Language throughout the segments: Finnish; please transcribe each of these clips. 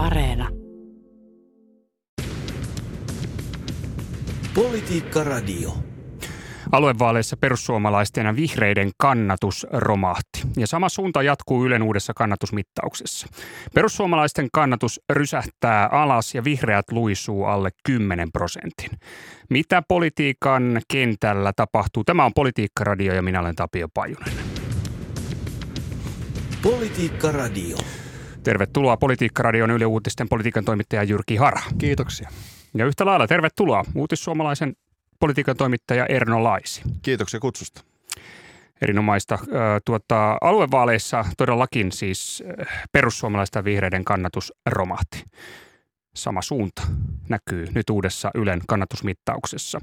Areena. Politiikka Radio. Aluevaaleissa perussuomalaisten ja vihreiden kannatus romahti. Ja sama suunta jatkuu Ylen uudessa kannatusmittauksessa. Perussuomalaisten kannatus rysähtää alas ja vihreät luisuu alle 10 prosentin. Mitä politiikan kentällä tapahtuu? Tämä on Politiikka Radio ja minä olen Tapio Pajunen. Politiikka Radio. Tervetuloa Politiikka Radion Yle Uutisten politiikan toimittaja Jyrki Hara. Kiitoksia. Ja yhtä lailla tervetuloa uutissuomalaisen politiikan toimittaja Erno Laisi. Kiitoksia kutsusta. Erinomaista. Tuota, aluevaaleissa todellakin siis perussuomalaisten vihreiden kannatus romahti. Sama suunta näkyy nyt uudessa Ylen kannatusmittauksessa.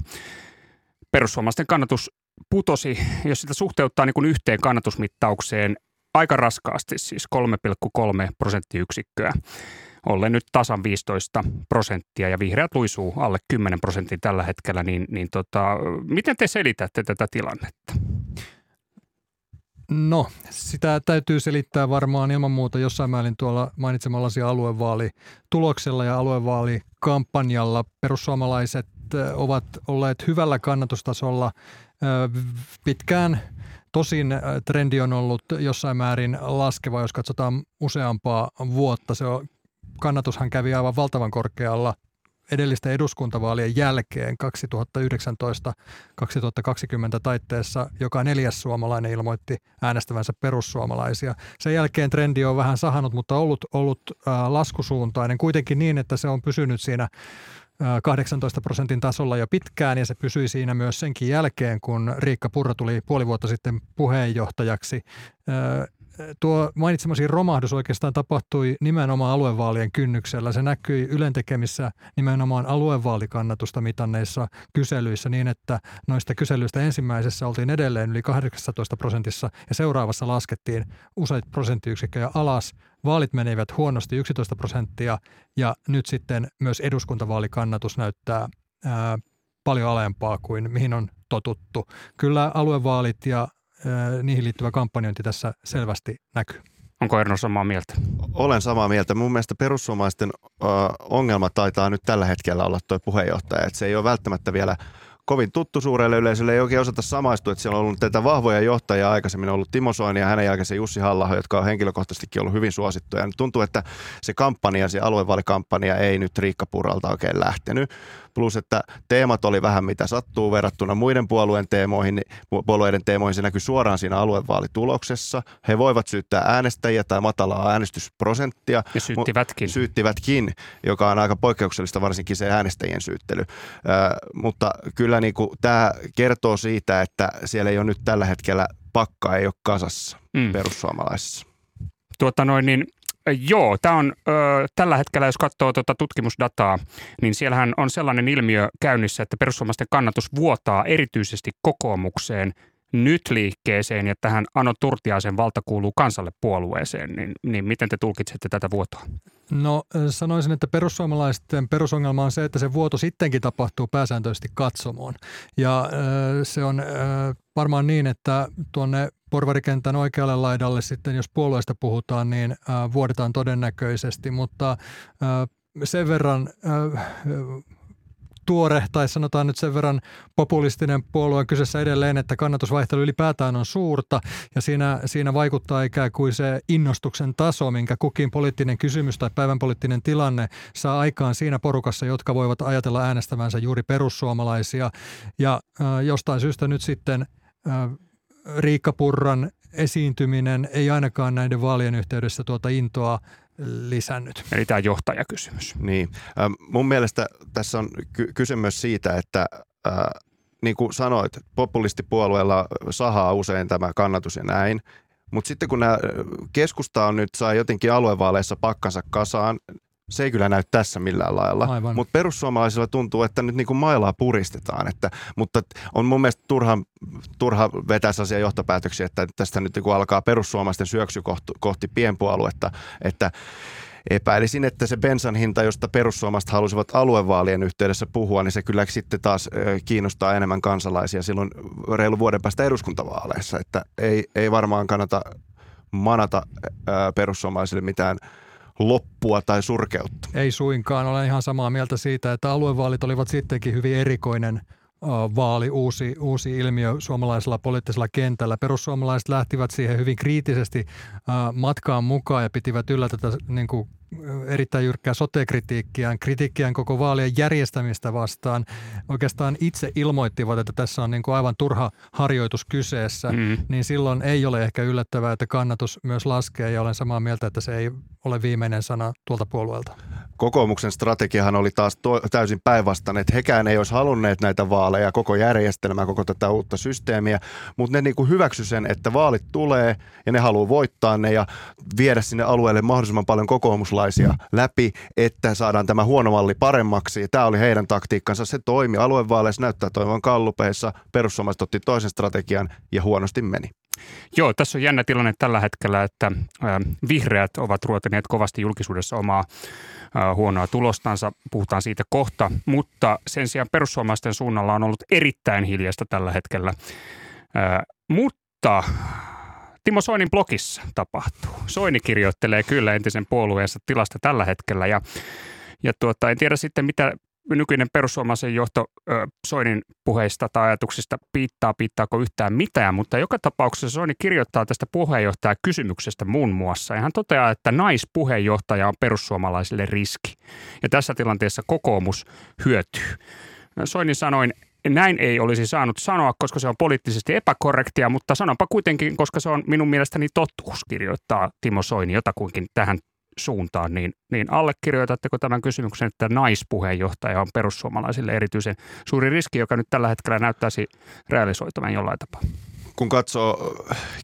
Perussuomalaisten kannatus putosi, jos sitä suhteuttaa niin kuin yhteen kannatusmittaukseen, aika raskaasti, siis 3,3 prosenttiyksikköä ollen nyt tasan 15 prosenttia ja vihreät luisuu alle 10 prosenttia tällä hetkellä, niin, niin tota, miten te selitätte tätä tilannetta? No, sitä täytyy selittää varmaan ilman muuta jossain määrin tuolla mainitsemallasi aluevaalituloksella ja aluevaalikampanjalla. Perussuomalaiset ovat olleet hyvällä kannatustasolla pitkään. Tosin trendi on ollut jossain määrin laskeva, jos katsotaan useampaa vuotta. Se on kannatushan kävi aivan valtavan korkealla edellisten eduskuntavaalien jälkeen 2019-2020 taitteessa joka neljäs suomalainen ilmoitti äänestävänsä perussuomalaisia. Sen jälkeen trendi on vähän sahannut, mutta ollut, ollut äh, laskusuuntainen kuitenkin niin, että se on pysynyt siinä 18 prosentin tasolla jo pitkään ja se pysyi siinä myös senkin jälkeen, kun Riikka Purra tuli puoli vuotta sitten puheenjohtajaksi tuo mainitsemasi romahdus oikeastaan tapahtui nimenomaan aluevaalien kynnyksellä. Se näkyi Ylen tekemissä nimenomaan aluevaalikannatusta mitanneissa kyselyissä niin, että noista kyselyistä ensimmäisessä oltiin edelleen yli 18 prosentissa ja seuraavassa laskettiin useita prosenttiyksikköjä alas. Vaalit menivät huonosti 11 prosenttia ja nyt sitten myös eduskuntavaalikannatus näyttää ää, paljon alempaa kuin mihin on totuttu. Kyllä aluevaalit ja niihin liittyvä kampanjointi tässä selvästi näkyy. Onko Erno samaa mieltä? Olen samaa mieltä. Mun mielestä perussuomalaisten ongelma taitaa nyt tällä hetkellä olla tuo puheenjohtaja. Että se ei ole välttämättä vielä kovin tuttu suurelle yleisölle, ei oikein osata samaistua, että siellä on ollut tätä vahvoja johtajia aikaisemmin, ollut Timo Soini ja hänen jälkeen se Jussi halla jotka on henkilökohtaisestikin ollut hyvin suosittuja. Ja tuntuu, että se kampanja, se aluevaalikampanja ei nyt Riikka Purralta oikein lähtenyt. Plus, että teemat oli vähän mitä sattuu verrattuna muiden puolueen teemoihin, niin puolueiden teemoihin se näkyy suoraan siinä aluevaalituloksessa. He voivat syyttää äänestäjiä tai matalaa äänestysprosenttia. Ja syyttivätkin. Syyttivätkin, joka on aika poikkeuksellista varsinkin se äänestäjien syyttely. Äh, mutta kyllä niin kuin, tämä kertoo siitä, että siellä ei ole nyt tällä hetkellä pakka ei ole kasassa mm. perussuomalaisissa. Tuota noin, niin Joo, tämä on ö, tällä hetkellä, jos katsoo tuota tutkimusdataa, niin siellähän on sellainen ilmiö käynnissä, että perussuomalaisten kannatus vuotaa erityisesti kokoomukseen nyt liikkeeseen ja tähän Ano Turtiaisen valta kuuluu kansalle puolueeseen, niin, niin miten te tulkitsette tätä vuotoa? No sanoisin, että perussuomalaisten perusongelma on se, että se vuoto sittenkin tapahtuu pääsääntöisesti katsomoon. Ja se on varmaan niin, että tuonne porvarikentän oikealle laidalle sitten, jos puolueesta puhutaan, niin vuodetaan todennäköisesti, mutta sen verran tuore tai sanotaan nyt sen verran populistinen puolue on kyseessä edelleen, että kannatusvaihtelu ylipäätään on suurta ja siinä, siinä vaikuttaa ikään kuin se innostuksen taso, minkä kukin poliittinen kysymys tai päivän poliittinen tilanne saa aikaan siinä porukassa, jotka voivat ajatella äänestävänsä juuri perussuomalaisia. Ja äh, jostain syystä nyt sitten äh, Riikka Purran esiintyminen ei ainakaan näiden vaalien yhteydessä tuota intoa lisännyt. Eli tämä johtajakysymys. Niin. Mun mielestä tässä on ky- kyse myös siitä, että äh, niin kuin sanoit, populistipuolueella sahaa usein tämä kannatus ja näin. Mutta sitten kun nämä keskusta on nyt saa jotenkin aluevaaleissa pakkansa kasaan, se ei kyllä näy tässä millään lailla. Mutta perussuomalaisilla tuntuu, että nyt niin kuin mailaa puristetaan. Että, mutta on mun mielestä turha, turha vetää sellaisia johtopäätöksiä, että tästä nyt niin kuin alkaa perussuomalaisten syöksy kohti, kohti pienpuoluetta. Että epäilisin, että se bensan hinta, josta perussuomalaiset halusivat aluevaalien yhteydessä puhua, niin se kyllä sitten taas kiinnostaa enemmän kansalaisia silloin reilu vuoden päästä eduskuntavaaleissa. Että ei, ei varmaan kannata manata perussuomalaisille mitään – loppua tai surkeutta. Ei suinkaan. Olen ihan samaa mieltä siitä, että aluevaalit olivat sittenkin hyvin erikoinen vaali, uusi, uusi ilmiö suomalaisella poliittisella kentällä. Perussuomalaiset lähtivät siihen hyvin kriittisesti matkaan mukaan ja pitivät yllä tätä niin kuin erittäin jyrkkää sote-kritiikkiään, kritiikkiään koko vaalien järjestämistä vastaan. Oikeastaan itse ilmoittivat, että tässä on niin kuin aivan turha harjoitus kyseessä, mm. niin silloin ei ole ehkä yllättävää, että kannatus myös laskee ja olen samaa mieltä, että se ei ole viimeinen sana tuolta puolueelta. Kokoomuksen strategiahan oli taas to- täysin päinvastainen, että hekään ei olisi halunneet näitä vaaleja, koko järjestelmää, koko tätä uutta systeemiä, mutta ne niin hyväksy sen, että vaalit tulee ja ne haluaa voittaa ne ja viedä sinne alueelle mahdollisimman paljon kokoomuslaisia läpi, että saadaan tämä huono malli paremmaksi. Tämä oli heidän taktiikkansa, se toimi. Aluevaaleissa näyttää toivon kallupeissa, perussuomalaiset otti toisen strategian ja huonosti meni. Joo, tässä on jännä tilanne tällä hetkellä, että vihreät ovat ruotineet kovasti julkisuudessa omaa huonoa tulostansa. Puhutaan siitä kohta, mutta sen sijaan perussuomalaisten suunnalla on ollut erittäin hiljasta tällä hetkellä. Mutta Timo Soinin blogissa tapahtuu. Soini kirjoittelee kyllä entisen puolueensa tilasta tällä hetkellä ja ja tuota, en tiedä sitten, mitä nykyinen perussuomalaisen johto Soinin puheista tai ajatuksista piittaa, piittaako yhtään mitään, mutta joka tapauksessa Soini kirjoittaa tästä puheenjohtaja kysymyksestä muun muassa. Ja hän toteaa, että naispuheenjohtaja on perussuomalaisille riski. Ja tässä tilanteessa kokoomus hyötyy. Soini sanoin, näin ei olisi saanut sanoa, koska se on poliittisesti epäkorrektia, mutta sanonpa kuitenkin, koska se on minun mielestäni totuus, kirjoittaa Timo Soini jotakuinkin tähän suuntaan, niin, niin allekirjoitatteko tämän kysymyksen, että naispuheenjohtaja on perussuomalaisille erityisen suuri riski, joka nyt tällä hetkellä näyttäisi realisoituvan jollain tapaa? Kun katsoo,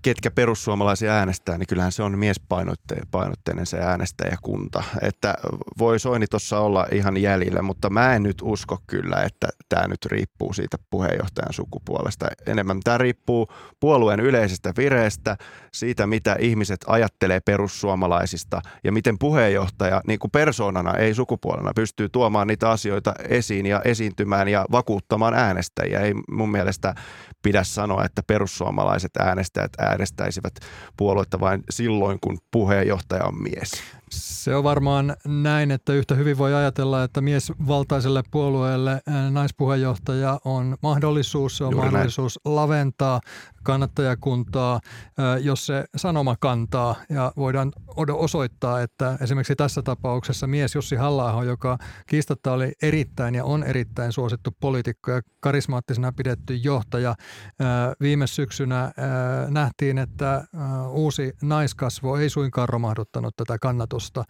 ketkä perussuomalaisia äänestää, niin kyllähän se on miespainotteinen se äänestäjäkunta. Että voi Soini tuossa olla ihan jäljellä, mutta mä en nyt usko kyllä, että tämä nyt riippuu siitä puheenjohtajan sukupuolesta. Enemmän tämä riippuu puolueen yleisestä vireestä, siitä mitä ihmiset ajattelee perussuomalaisista ja miten puheenjohtaja niin kuin persoonana, ei sukupuolena, pystyy tuomaan niitä asioita esiin ja esiintymään ja vakuuttamaan äänestäjiä. Ei mun mielestä pidä sanoa, että perussuomalaiset äänestäjät äänestäisivät puoluetta vain silloin, kun puheenjohtaja on mies. Se on varmaan näin, että yhtä hyvin voi ajatella, että miesvaltaiselle puolueelle naispuheenjohtaja on mahdollisuus, se on Juuri mahdollisuus näin. laventaa kannattajakuntaa, jos se sanoma kantaa ja voidaan osoittaa, että esimerkiksi tässä tapauksessa mies Jussi halla joka kiistatta oli erittäin ja on erittäin suosittu poliitikko ja karismaattisena pidetty johtaja. Viime syksynä nähtiin, että uusi naiskasvo ei suinkaan romahduttanut tätä kannatusta.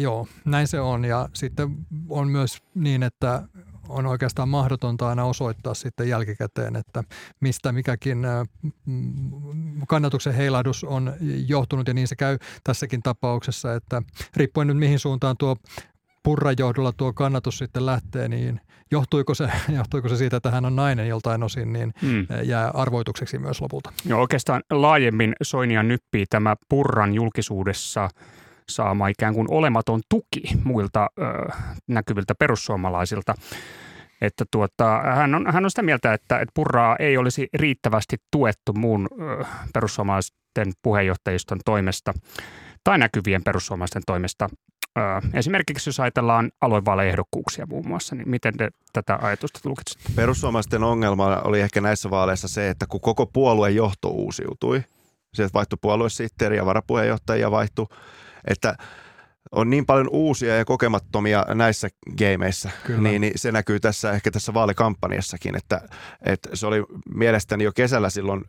Joo, näin se on. Ja sitten on myös niin, että on oikeastaan mahdotonta aina osoittaa sitten jälkikäteen, että mistä mikäkin kannatuksen heilahdus on johtunut ja niin se käy tässäkin tapauksessa, että riippuen nyt mihin suuntaan tuo Purran johdolla tuo kannatus sitten lähtee, niin johtuiko se, johtuiko se siitä, että hän on nainen joltain osin, niin mm. jää arvoitukseksi myös lopulta. Joo, oikeastaan laajemmin Soinia nyppii tämä Purran julkisuudessa saama ikään kuin olematon tuki muilta ö, näkyviltä perussuomalaisilta. Että tuota, hän, on, hän on sitä mieltä, että, että Purraa ei olisi riittävästi tuettu muun ö, perussuomalaisten puheenjohtajiston toimesta tai näkyvien perussuomalaisten toimesta. Ö, esimerkiksi jos ajatellaan aluevaaleihdokkuuksia muun muassa, niin miten te tätä ajatusta tulkitsette? Perussuomalaisten ongelma oli ehkä näissä vaaleissa se, että kun koko puolueen johto uusiutui, sieltä vaihtui puoluesihteeri ja varapuheenjohtaja vaihtui, että on niin paljon uusia ja kokemattomia näissä gameissa, niin, niin se näkyy tässä ehkä tässä vaalikampanjassakin, että, että se oli mielestäni jo kesällä silloin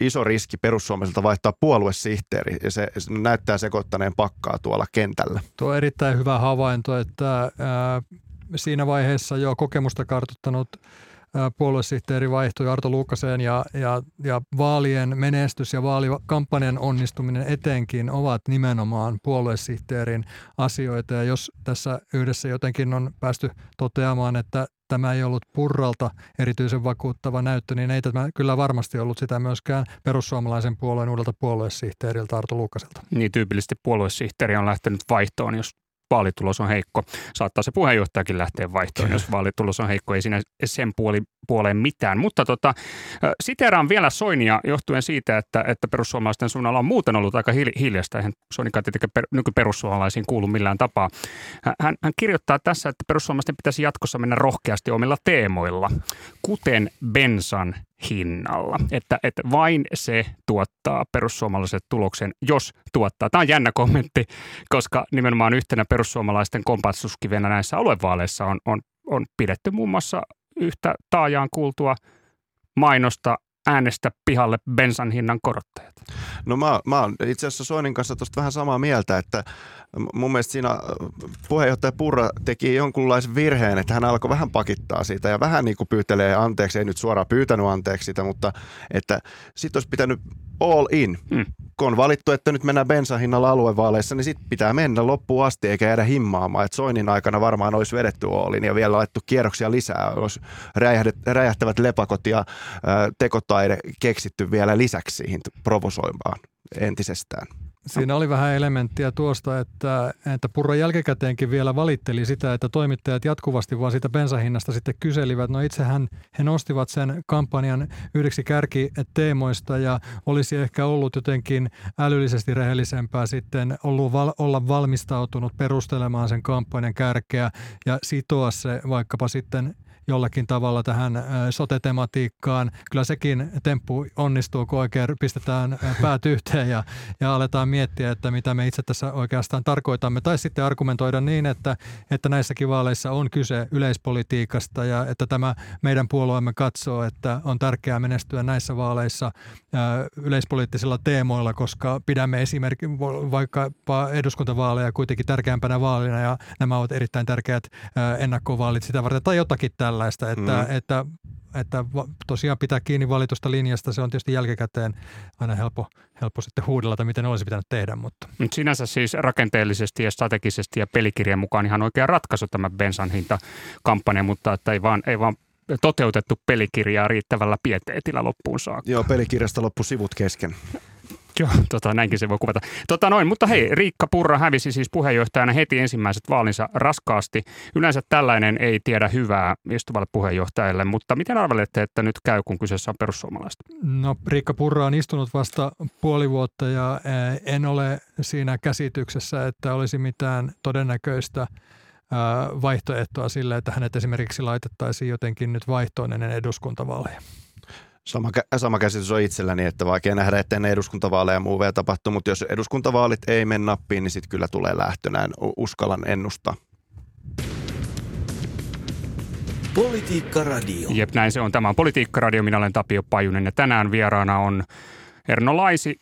iso riski perussuomalaisilta vaihtaa puoluesihteeri ja se, se näyttää sekoittaneen pakkaa tuolla kentällä. Tuo on erittäin hyvä havainto, että ää, siinä vaiheessa jo kokemusta kartuttanut puoluesihteeri vaihtui Arto Luukaseen ja, ja, ja vaalien menestys ja vaalikampanjan onnistuminen etenkin ovat nimenomaan puoluesihteerin asioita. Ja jos tässä yhdessä jotenkin on päästy toteamaan, että tämä ei ollut Purralta erityisen vakuuttava näyttö, niin ei tämä kyllä varmasti ollut sitä myöskään perussuomalaisen puolueen uudelta puoluesihteeriltä Arto Luukaselta. Niin tyypillisesti puoluesihteeri on lähtenyt vaihtoon, jos vaalitulos on heikko. Saattaa se puheenjohtajakin lähteä vaihtoon, jos vaalitulos on heikko. Ei siinä sen puoli, puoleen mitään. Mutta tota, siteraan vielä Soinia johtuen siitä, että, että perussuomalaisten suunnalla on muuten ollut aika hiljasta. Eihän Soinikaan tietenkin per, nykyperussuomalaisiin kuulu millään tapaa. Hän, hän kirjoittaa tässä, että perussuomalaisten pitäisi jatkossa mennä rohkeasti omilla teemoilla, kuten bensan hinnalla. Että, että vain se tuottaa perussuomalaiset tuloksen, jos tuottaa. Tämä on jännä kommentti, koska nimenomaan yhtenä perussuomalaisten kompassuskivenä näissä aluevaaleissa on, on, on pidetty muun muassa yhtä taajaan kuultua mainosta äänestä pihalle bensan hinnan korottajat? No mä, mä oon itse asiassa Soinin kanssa tuosta vähän samaa mieltä, että mun mielestä siinä äh, puheenjohtaja Purra teki jonkunlaisen virheen, että hän alkoi vähän pakittaa siitä ja vähän niin kuin pyytelee anteeksi, ei nyt suoraan pyytänyt anteeksi sitä, mutta että sit olisi pitänyt all in. Mm. Kun on valittu, että nyt mennään bensahinnalla aluevaaleissa, niin sitten pitää mennä loppuun asti eikä jäädä himmaamaan. Et Soinin aikana varmaan olisi vedetty all in ja vielä laittu kierroksia lisää. Olisi räjähtävät lepakot ja ää, tekotaide keksitty vielä lisäksi siihen provosoimaan entisestään. Siinä oli vähän elementtiä tuosta, että, että Purra jälkikäteenkin vielä valitteli sitä, että toimittajat jatkuvasti vaan sitä bensahinnasta sitten kyselivät. No itsehän he nostivat sen kampanjan yhdeksi kärkiteemoista ja olisi ehkä ollut jotenkin älyllisesti rehellisempää sitten ollut val, olla valmistautunut perustelemaan sen kampanjan kärkeä ja sitoa se vaikkapa sitten – jollakin tavalla tähän sote-tematiikkaan. Kyllä sekin temppu onnistuu, kun oikein pistetään päät yhteen ja, ja aletaan miettiä, että mitä me itse tässä oikeastaan tarkoitamme. Tai sitten argumentoida niin, että, että näissäkin vaaleissa on kyse yleispolitiikasta ja että tämä meidän puolueemme katsoo, että on tärkeää menestyä näissä vaaleissa yleispoliittisilla teemoilla, koska pidämme esimerkiksi vaikkapa eduskuntavaaleja kuitenkin tärkeämpänä vaalina ja nämä ovat erittäin tärkeät ennakkovaalit sitä varten tai jotakin tällä tällaista, että, mm. että, että tosiaan pitää kiinni valitusta linjasta, se on tietysti jälkikäteen aina helppo, helppo sitten huudella, että miten olisi pitänyt tehdä. Mutta. Mut sinänsä siis rakenteellisesti ja strategisesti ja pelikirjan mukaan ihan oikea ratkaisu tämä bensan hintakampanja, mutta että ei vaan, ei vaan toteutettu pelikirjaa riittävällä pieteetillä loppuun saakka. Joo, pelikirjasta loppu sivut kesken. Joo, tota, näinkin se voi kuvata. Tota noin, mutta hei, Riikka Purra hävisi siis puheenjohtajana heti ensimmäiset vaalinsa raskaasti. Yleensä tällainen ei tiedä hyvää istuvalle puheenjohtajalle, mutta miten arvelette, että nyt käy, kun kyseessä on perussuomalaiset? No Riikka Purra on istunut vasta puoli vuotta ja eh, en ole siinä käsityksessä, että olisi mitään todennäköistä eh, vaihtoehtoa sille, että hänet esimerkiksi laitettaisiin jotenkin nyt vaihtoon ennen eduskuntavaaleja. Sama, sama käsitys on itselläni, että vaikea nähdä, että ennen eduskuntavaaleja muu vielä tapahtuu, mutta jos eduskuntavaalit ei mene nappiin, niin sitten kyllä tulee lähtönään. Uskallan ennustaa. Politiikka Radio. Jep, näin se on. Tämä on Politiikka Radio. Minä olen Tapio Pajunen ja tänään vieraana on Erno Laisi,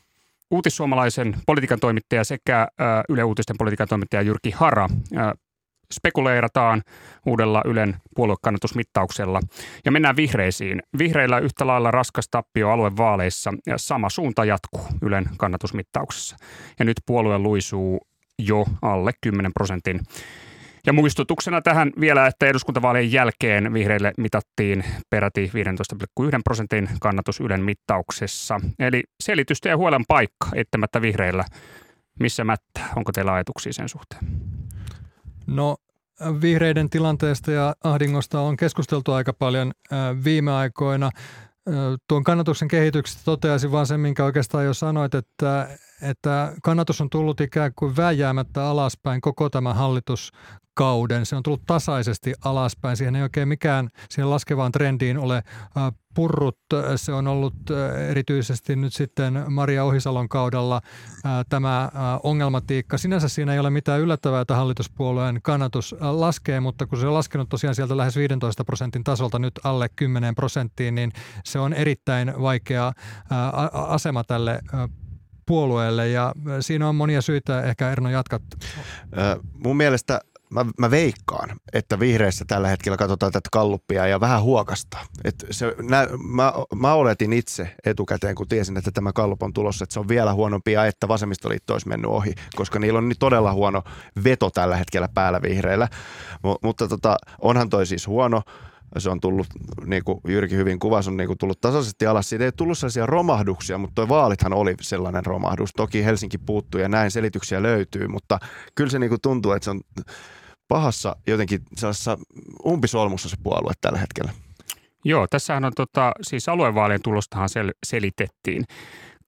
uutissuomalaisen politiikan toimittaja sekä Yle Uutisten politiikan toimittaja Jyrki Hara spekuleerataan uudella Ylen puoluekannatusmittauksella. Ja mennään vihreisiin. Vihreillä yhtä lailla raskas tappio aluevaaleissa ja sama suunta jatkuu Ylen kannatusmittauksessa. Ja nyt puolue luisuu jo alle 10 prosentin. Ja muistutuksena tähän vielä, että eduskuntavaalien jälkeen vihreille mitattiin peräti 15,1 prosentin kannatus Ylen mittauksessa. Eli selitystä ja huolen paikka eittämättä vihreillä. Missä mättää? Onko teillä ajatuksia sen suhteen? No vihreiden tilanteesta ja ahdingosta on keskusteltu aika paljon viime aikoina. Tuon kannatuksen kehityksestä toteaisin vaan sen, minkä oikeastaan jo sanoit, että, että kannatus on tullut ikään kuin vääjäämättä alaspäin koko tämä hallitus kauden. Se on tullut tasaisesti alaspäin. Siihen ei oikein mikään siihen laskevaan trendiin ole purrut. Se on ollut erityisesti nyt sitten Maria Ohisalon kaudella tämä ongelmatiikka. Sinänsä siinä ei ole mitään yllättävää, että hallituspuolueen kannatus laskee, mutta kun se on laskenut tosiaan sieltä lähes 15 prosentin tasolta nyt alle 10 prosenttiin, niin se on erittäin vaikea asema tälle puolueelle ja siinä on monia syitä, ehkä Erno jatkat. Mun mielestä mä, mä veikkaan, että vihreissä tällä hetkellä katsotaan tätä kalluppia ja vähän huokasta. Et se, nä, mä, mä oletin itse etukäteen, kun tiesin, että tämä kallup on tulossa, että se on vielä huonompi ja että vasemmistoliitto olisi mennyt ohi, koska niillä on niin todella huono veto tällä hetkellä päällä vihreillä. M- mutta tota, onhan toi siis huono se on tullut, niin kuin Jyrki hyvin kuvasi, on niin kuin tullut tasaisesti alas. Siitä ei tullut sellaisia romahduksia, mutta tuo vaalithan oli sellainen romahdus. Toki Helsinki puuttuu ja näin selityksiä löytyy, mutta kyllä se niin kuin tuntuu, että se on pahassa jotenkin sellaisessa umpisolmussa se puolue tällä hetkellä. Joo, tässähän on tota, siis aluevaalien tulostahan sel- selitettiin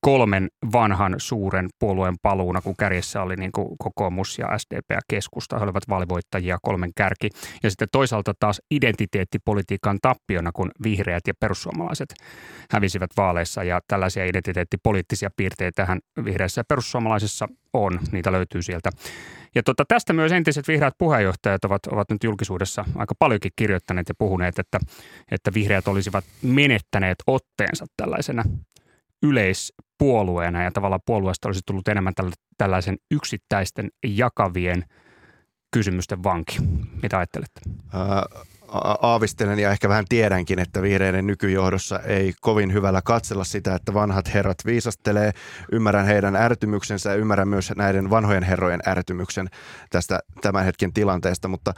kolmen vanhan suuren puolueen paluuna, kun kärjessä oli niin kuin kokoomus ja SDP ja keskusta. He olivat vaalivoittajia kolmen kärki. Ja sitten toisaalta taas identiteettipolitiikan tappiona, kun vihreät ja perussuomalaiset hävisivät vaaleissa. Ja tällaisia identiteettipoliittisia piirteitä tähän vihreässä ja perussuomalaisessa on. Niitä löytyy sieltä. Ja tota, tästä myös entiset vihreät puheenjohtajat ovat, ovat nyt julkisuudessa aika paljonkin kirjoittaneet ja puhuneet, että, että vihreät olisivat menettäneet otteensa tällaisena yleispuolueena ja tavallaan puolueesta olisi tullut enemmän tällaisen yksittäisten jakavien kysymysten vanki. Mitä ajattelette? aavistelen ja ehkä vähän tiedänkin, että vihreiden nykyjohdossa ei kovin hyvällä katsella sitä, että vanhat herrat viisastelee. Ymmärrän heidän ärtymyksensä ja ymmärrän myös näiden vanhojen herrojen ärtymyksen tästä tämän hetken tilanteesta, mutta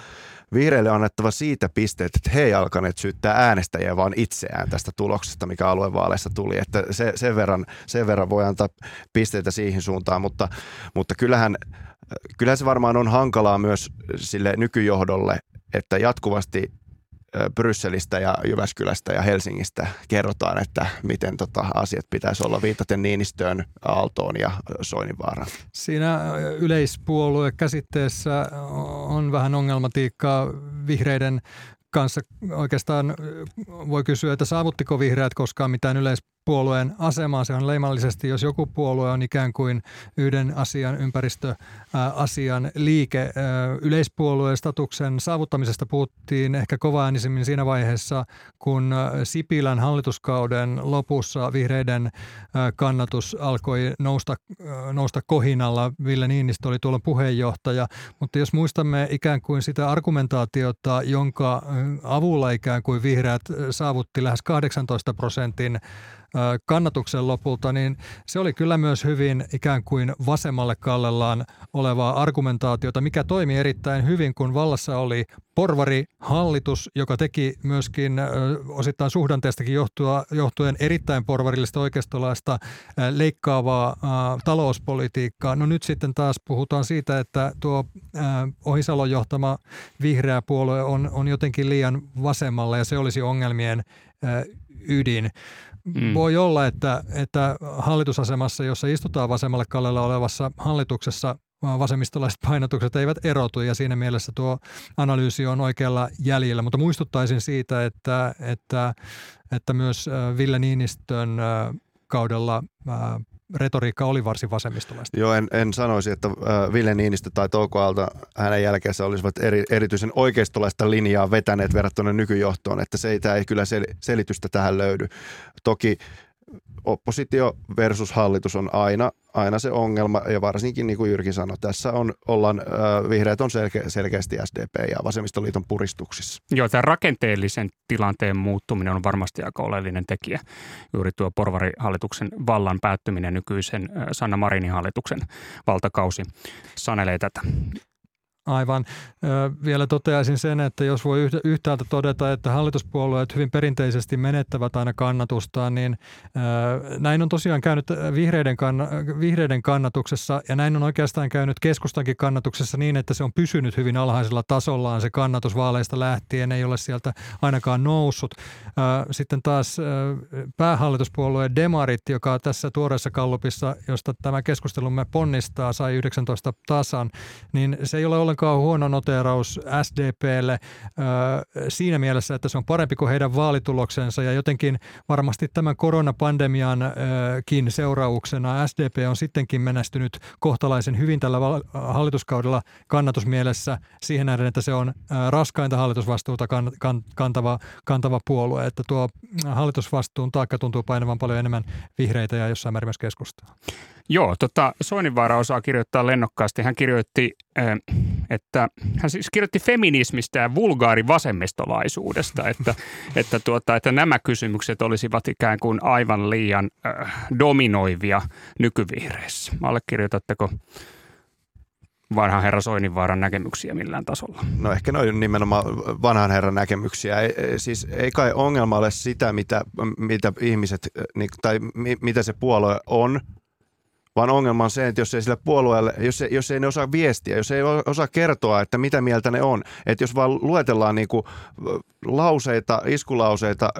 vihreille annettava siitä pisteet, että he ei alkaneet syyttää äänestäjiä vaan itseään tästä tuloksesta, mikä aluevaaleissa tuli. Että se, sen, verran, sen verran voi antaa pisteitä siihen suuntaan, mutta, mutta kyllähän, kyllähän se varmaan on hankalaa myös sille nykyjohdolle, että jatkuvasti Brysselistä ja Jyväskylästä ja Helsingistä kerrotaan, että miten tota asiat pitäisi olla viitaten Niinistöön, Aaltoon ja Soininvaaraan. Siinä yleispuolue käsitteessä on vähän ongelmatiikkaa vihreiden kanssa oikeastaan voi kysyä, että saavuttiko vihreät koskaan mitään yleispuolueen asemaa. Se on leimallisesti, jos joku puolue on ikään kuin yhden asian, ympäristöasian liike. Yleispuolueen statuksen saavuttamisesta puhuttiin ehkä kovaäänisemmin siinä vaiheessa, kun Sipilän hallituskauden lopussa vihreiden kannatus alkoi nousta, nousta kohinalla. Ville Niinistö oli tuolla puheenjohtaja, mutta jos muistamme ikään kuin sitä argumentaatiota, jonka avulla ikään kuin vihreät saavutti lähes 18 prosentin kannatuksen lopulta, niin se oli kyllä myös hyvin ikään kuin vasemmalle kallellaan olevaa argumentaatiota, mikä toimi erittäin hyvin, kun vallassa oli porvari-hallitus, joka teki myöskin osittain suhdanteestakin johtua, johtuen erittäin porvarillista oikeistolaista leikkaavaa talouspolitiikkaa. No nyt sitten taas puhutaan siitä, että tuo Ohisalon johtama vihreä puolue on, on jotenkin liian vasemmalla ja se olisi ongelmien ydin. Mm. Voi olla, että, että hallitusasemassa, jossa istutaan vasemmalle kallella olevassa hallituksessa, vasemmistolaiset painotukset eivät erotu ja siinä mielessä tuo analyysi on oikealla jäljellä. Mutta muistuttaisin siitä, että, että, että myös Ville Niinistön kaudella retoriikka oli varsin vasemmistolaista. Joo, en, en sanoisi, että äh, Ville Niinistö tai Touko Aalto hänen jälkeensä olisivat eri, erityisen oikeistolaista linjaa vetäneet verrattuna nykyjohtoon, että se ei, tämä ei kyllä sel, selitystä tähän löydy. Toki oppositio versus hallitus on aina, aina se ongelma, ja varsinkin niin kuin Jyrki sanoi, tässä on, ollaan, vihreät on selke, selkeästi SDP ja vasemmistoliiton puristuksissa. Joo, tämä rakenteellisen tilanteen muuttuminen on varmasti aika oleellinen tekijä. Juuri tuo porvarihallituksen vallan päättyminen nykyisen Sanna Marinin hallituksen valtakausi sanelee tätä. Aivan. Vielä toteaisin sen, että jos voi yhtäältä todeta, että hallituspuolueet hyvin perinteisesti menettävät aina kannatustaan, niin näin on tosiaan käynyt vihreiden, kann- vihreiden kannatuksessa ja näin on oikeastaan käynyt keskustankin kannatuksessa niin, että se on pysynyt hyvin alhaisella tasollaan se kannatus vaaleista lähtien, ei ole sieltä ainakaan noussut. Sitten taas päähallituspuolue Demarit, joka tässä tuoreessa kallupissa, josta tämä keskustelumme ponnistaa, sai 19 tasan, niin se ei ole ollenkaan ollenkaan huono noteraus SDPlle siinä mielessä, että se on parempi kuin heidän vaalituloksensa ja jotenkin varmasti tämän koronapandemiankin seurauksena SDP on sittenkin menestynyt kohtalaisen hyvin tällä hallituskaudella kannatusmielessä siihen nähden, että se on raskainta hallitusvastuuta kantava, kantava puolue, että tuo hallitusvastuun taakka tuntuu painavan paljon enemmän vihreitä ja jossain määrin myös keskustaa. Joo, tota, Soininvaara osaa kirjoittaa lennokkaasti. Hän kirjoitti, että hän siis kirjoitti feminismistä ja vulgaari vasemmistolaisuudesta, että, että, tuota, että nämä kysymykset olisivat ikään kuin aivan liian äh, dominoivia nykyvihreissä. Allekirjoitatteko vanhan herra Soininvaaran näkemyksiä millään tasolla. No ehkä noin nimenomaan vanhan herran näkemyksiä. Ei, siis ei kai ongelma ole sitä, mitä, mitä ihmiset, niin, tai mitä se puolue on, vaan ongelma on se, että jos ei sille puolueelle, jos ei, jos ei ne osaa viestiä, jos ei osaa kertoa, että mitä mieltä ne on, että jos vaan luetellaan niin kuin lauseita, iskulauseita,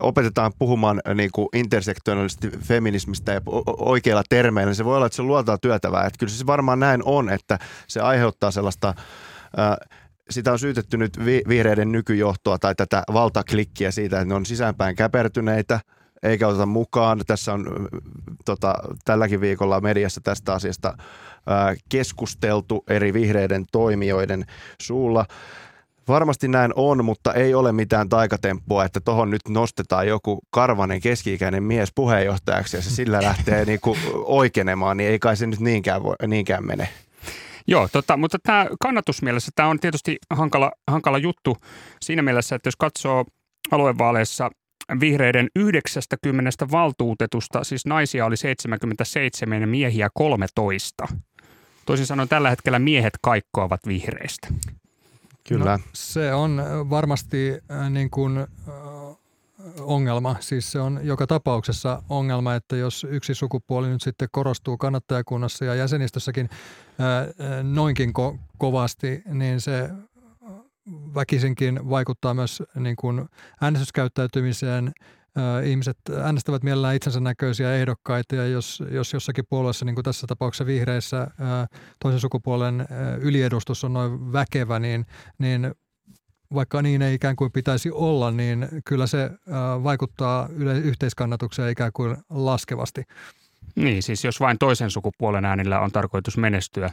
opetetaan puhumaan niin kuin intersektionaalisesti feminismistä ja oikeilla termeillä, niin se voi olla, että se luotaa työtävää. Että kyllä se varmaan näin on, että se aiheuttaa sellaista... sitä on syytetty nyt vihreiden nykyjohtoa tai tätä valtaklikkiä siitä, että ne on sisäänpäin käpertyneitä – eikä oteta mukaan. Tässä on tota, tälläkin viikolla mediassa tästä asiasta ää, keskusteltu eri vihreiden toimijoiden suulla. Varmasti näin on, mutta ei ole mitään taikatemppua, että tuohon nyt nostetaan joku karvanen keski-ikäinen mies puheenjohtajaksi ja se sillä lähtee niinku oikeenemaan, niin ei kai se nyt niinkään, voi, niinkään mene. Joo, tota, mutta tämä kannatusmielessä tämä on tietysti hankala, hankala juttu siinä mielessä, että jos katsoo aluevaaleissa vihreiden 90 valtuutetusta, siis naisia oli 77 ja miehiä 13. Toisin sanoen tällä hetkellä miehet kaikkoavat vihreistä. Kyllä. No, se on varmasti äh, niin kuin, äh, ongelma. Siis se on joka tapauksessa ongelma, että jos yksi sukupuoli nyt sitten korostuu kannattajakunnassa ja jäsenistössäkin äh, noinkin ko- kovasti, niin se väkisinkin vaikuttaa myös niin kuin äänestyskäyttäytymiseen. Ihmiset äänestävät mielellään itsensä näköisiä ehdokkaita ja jos, jos jossakin puolueessa, niin kuin tässä tapauksessa vihreissä, toisen sukupuolen yliedustus on noin väkevä, niin, niin vaikka niin ei ikään kuin pitäisi olla, niin kyllä se vaikuttaa yle- yhteiskannatukseen ikään kuin laskevasti. Niin, siis jos vain toisen sukupuolen äänillä on tarkoitus menestyä,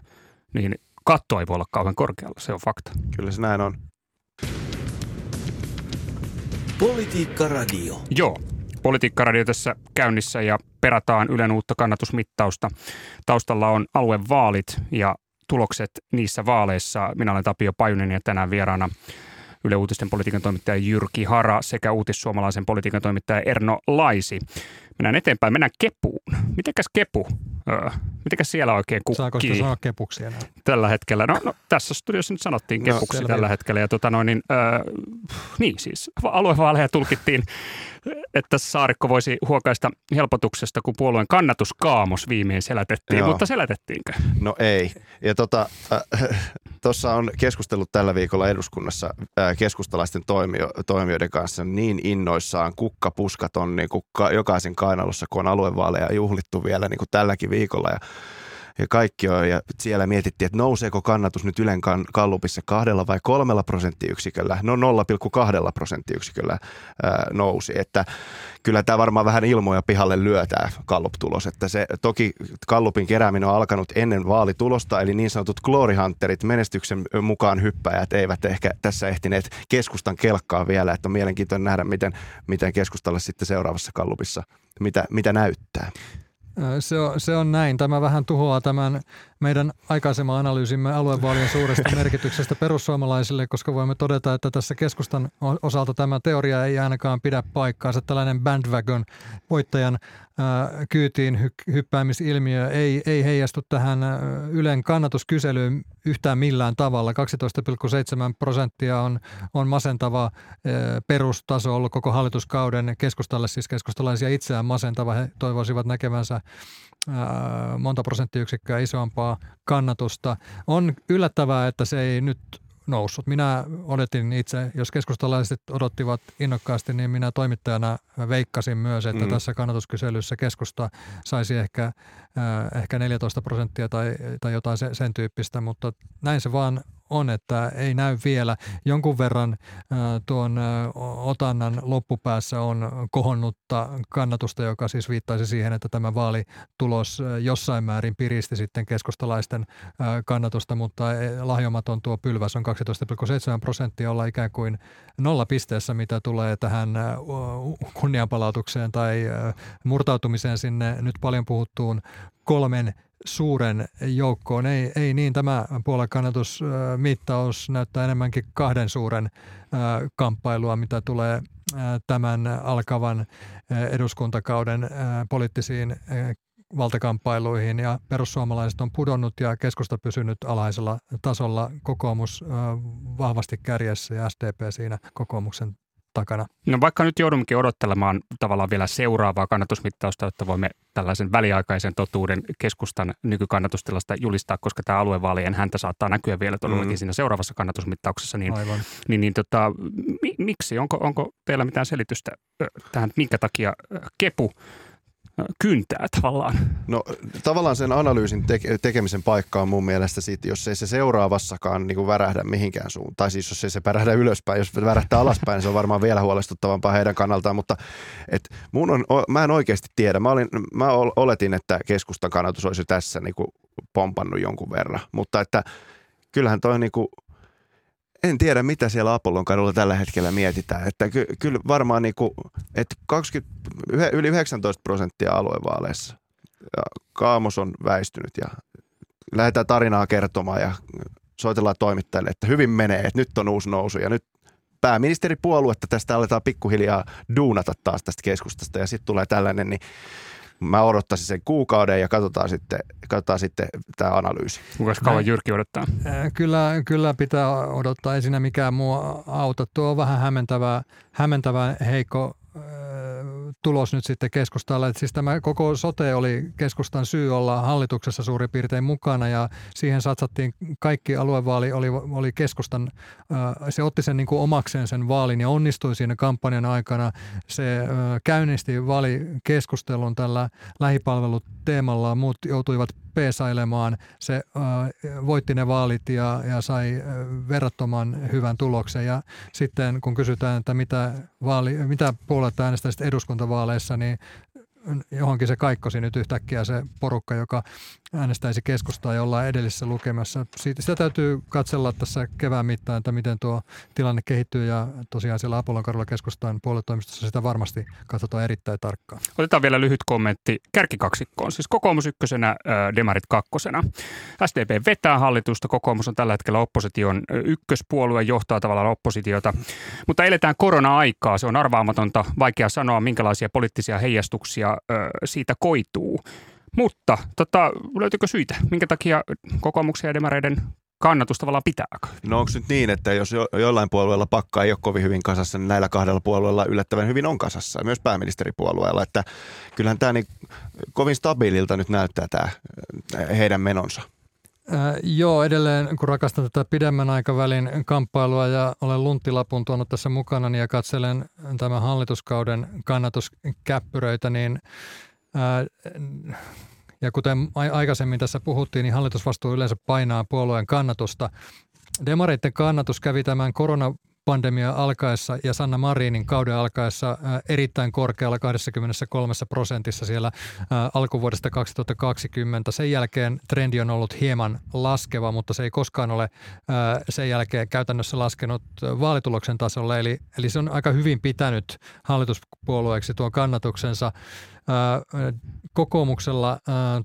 niin katto ei voi olla kauhean korkealla, se on fakta. Kyllä se näin on. Politiikka Radio. Joo, Politiikka Radio tässä käynnissä ja perataan Ylen uutta kannatusmittausta. Taustalla on aluevaalit ja tulokset niissä vaaleissa. Minä olen Tapio Pajunen ja tänään vieraana Yle Uutisten politiikan toimittaja Jyrki Hara sekä uutissuomalaisen politiikan toimittaja Erno Laisi. Mennään eteenpäin, mennään Kepuun. Mitenkäs Kepu? Öö, mitenkäs siellä oikein kukkii? Saako sitä sanoa kepuksi enää? Tällä hetkellä. No, no tässä studiossa nyt sanottiin no, kepuksi no, tällä hetkellä. Ja tota noin, niin, öö, niin siis aluevaaleja tulkittiin että Saarikko voisi huokaista helpotuksesta, kun puolueen kannatuskaamos viimein selätettiin, Joo. mutta selätettiinkö? No ei. Ja äh, on keskustellut tällä viikolla eduskunnassa äh, keskustalaisten toimio, toimijoiden kanssa niin innoissaan kukkapuskat on niin kuin jokaisen kainalossa, kun on aluevaaleja juhlittu vielä niin kuin tälläkin viikolla. Ja ja kaikki on. Ja siellä mietittiin, että nouseeko kannatus nyt Ylen kallupissa kahdella vai kolmella prosenttiyksiköllä. No 0,2 prosenttiyksiköllä ää, nousi. Että kyllä tämä varmaan vähän ilmoja pihalle lyö tämä kallup-tulos. Että se, toki kallupin kerääminen on alkanut ennen vaalitulosta, eli niin sanotut glory hunterit, menestyksen mukaan hyppäjät, eivät ehkä tässä ehtineet keskustan kelkkaa vielä. Että on mielenkiintoinen nähdä, miten, miten keskustalle sitten seuraavassa kallupissa, mitä, mitä näyttää. Se on, se on näin. Tämä vähän tuhoaa tämän meidän aikaisemman analyysimme aluevaalien suuresta merkityksestä perussuomalaisille, koska voimme todeta, että tässä keskustan osalta tämä teoria ei ainakaan pidä paikkaansa. Tällainen bandwagon voittajan kyytiin hyppäämisilmiö ei, ei heijastu tähän Ylen kannatuskyselyyn yhtään millään tavalla. 12,7 prosenttia on, on masentava perustaso ollut koko hallituskauden keskustalle, siis keskustalaisia itseään masentava. He toivoisivat näkevänsä monta prosenttiyksikköä isompaa kannatusta. On yllättävää, että se ei nyt noussut. Minä odotin itse, jos keskustalaiset odottivat innokkaasti, niin minä toimittajana veikkasin myös, että mm. tässä kannatuskyselyssä keskusta saisi ehkä, äh, ehkä 14 prosenttia tai, tai jotain sen, sen tyyppistä, mutta näin se vaan on, että ei näy vielä. Jonkun verran tuon otannan loppupäässä on kohonnutta kannatusta, joka siis viittaisi siihen, että tämä vaalitulos jossain määrin piristi sitten keskustalaisten kannatusta, mutta lahjomaton tuo pylväs on 12,7 prosenttia olla ikään kuin nolla pisteessä, mitä tulee tähän kunnianpalautukseen tai murtautumiseen sinne nyt paljon puhuttuun kolmen suuren joukkoon. Ei, ei niin, tämä puoluekannatusmittaus näyttää enemmänkin kahden suuren kamppailua, mitä tulee tämän alkavan eduskuntakauden poliittisiin valtakamppailuihin ja perussuomalaiset on pudonnut ja keskusta pysynyt alhaisella tasolla. Kokoomus vahvasti kärjessä ja SDP siinä kokoomuksen takana. No vaikka nyt joudummekin odottelemaan tavallaan vielä seuraavaa kannatusmittausta, että voimme tällaisen väliaikaisen totuuden keskustan nykykannatustilasta julistaa, koska tämä aluevaalien häntä saattaa näkyä vielä todellakin mm. siinä seuraavassa kannatusmittauksessa, niin, Aivan. niin, niin tota, mi, miksi? Onko, onko teillä mitään selitystä tähän, minkä takia Kepu kyntää tavallaan? No tavallaan sen analyysin te- tekemisen paikka on mun mielestä sit, jos ei se seuraavassakaan niin kuin värähdä mihinkään suuntaan. Tai siis jos ei se värähdä ylöspäin, jos värähtää alaspäin, niin se on varmaan vielä huolestuttavampaa heidän kannaltaan. Mutta et mun on, mä en oikeasti tiedä. Mä, olin, mä oletin, että keskustan kannatus olisi tässä niin kuin pompannut jonkun verran. Mutta että kyllähän toi niin kuin en tiedä, mitä siellä Apollon kadulla tällä hetkellä mietitään. Että ky- kyllä varmaan niin kuin, että 20, yli 19 prosenttia aluevaaleissa. Ja Kaamos on väistynyt ja lähdetään tarinaa kertomaan ja soitellaan toimittajille, että hyvin menee, että nyt on uusi nousu ja nyt pääministeripuoluetta tästä aletaan pikkuhiljaa duunata taas tästä keskustasta ja sitten tulee tällainen, niin mä odottaisin sen kuukauden ja katsotaan sitten, katsotaan sitten tämä analyysi. Kuinka kauan Jyrki odottaa? Kyllä, kyllä pitää odottaa, ei siinä mikään muu auta. Tuo on vähän hämmentävää, hämmentävää heikko tulos nyt sitten keskustalle. Että siis tämä koko sote oli keskustan syy olla hallituksessa suurin piirtein mukana ja siihen satsattiin kaikki aluevaali oli, oli keskustan, se otti sen niin kuin omakseen sen vaalin ja onnistui siinä kampanjan aikana. Se käynnisti vaalikeskustelun tällä lähipalveluteemalla, muut joutuivat peesailemaan. Se äh, voitti ne vaalit ja, ja sai äh, verrattoman hyvän tuloksen. Ja sitten kun kysytään, että mitä, vaali, mitä puolet äänestäisit eduskuntavaaleissa, niin johonkin se kaikkosi nyt yhtäkkiä se porukka, joka äänestäisi keskustaa jollain edellisessä lukemassa. Siitä, sitä täytyy katsella tässä kevään mittaan, että miten tuo tilanne kehittyy ja tosiaan siellä Apollon kadulla keskustaan puoluetoimistossa sitä varmasti katsotaan erittäin tarkkaan. Otetaan vielä lyhyt kommentti kärkikaksikkoon. Siis kokoomus ykkösenä, demarit kakkosena. SDP vetää hallitusta, kokoomus on tällä hetkellä opposition ykköspuolue, johtaa tavallaan oppositiota. Mutta eletään korona-aikaa, se on arvaamatonta, vaikea sanoa minkälaisia poliittisia heijastuksia siitä koituu. Mutta tota, löytyykö syitä, minkä takia kokoomuksen ja demareiden kannatus tavallaan pitää? No onko nyt niin, että jos jo, jollain puolueella pakka ei ole kovin hyvin kasassa, niin näillä kahdella puolueella yllättävän hyvin on kasassa, myös pääministeripuolueella. Että kyllähän tämä niin kovin stabiililta nyt näyttää tämä heidän menonsa. Äh, joo, edelleen kun rakastan tätä pidemmän aikavälin kamppailua ja olen lunttilapun tuonut tässä mukana niin ja katselen tämän hallituskauden kannatuskäppyröitä, niin ja kuten aikaisemmin tässä puhuttiin, niin hallitusvastuu yleensä painaa puolueen kannatusta. Demareiden kannatus kävi tämän korona pandemia alkaessa ja Sanna Marinin kauden alkaessa erittäin korkealla 23 prosentissa siellä alkuvuodesta 2020. Sen jälkeen trendi on ollut hieman laskeva, mutta se ei koskaan ole sen jälkeen käytännössä laskenut vaalituloksen tasolle. Eli, eli se on aika hyvin pitänyt hallituspuolueeksi tuon kannatuksensa. Kokoomuksella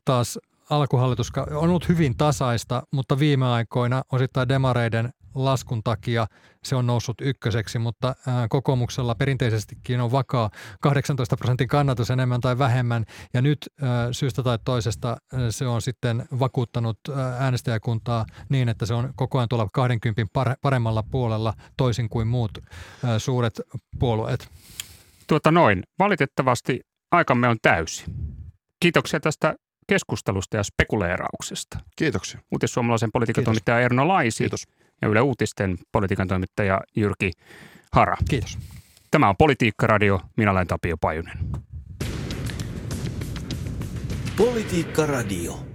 taas alkuhallitus on ollut hyvin tasaista, mutta viime aikoina osittain demareiden laskun takia se on noussut ykköseksi, mutta kokoomuksella perinteisestikin on vakaa 18 prosentin kannatus enemmän tai vähemmän, ja nyt syystä tai toisesta se on sitten vakuuttanut äänestäjäkuntaa niin, että se on koko ajan tuolla 20 paremmalla puolella toisin kuin muut suuret puolueet. Tuota noin. Valitettavasti aikamme on täysi. Kiitoksia tästä keskustelusta ja spekuleerauksesta. Kiitoksia. Uutissuomalaisen politiikan toimittaja Erno Laisi Kiitos. Ja Yle Uutisten politiikan toimittaja Jyrki Hara. Kiitos. Tämä on Politiikka Radio. Minä olen Tapio Pajunen. Politiikka Radio.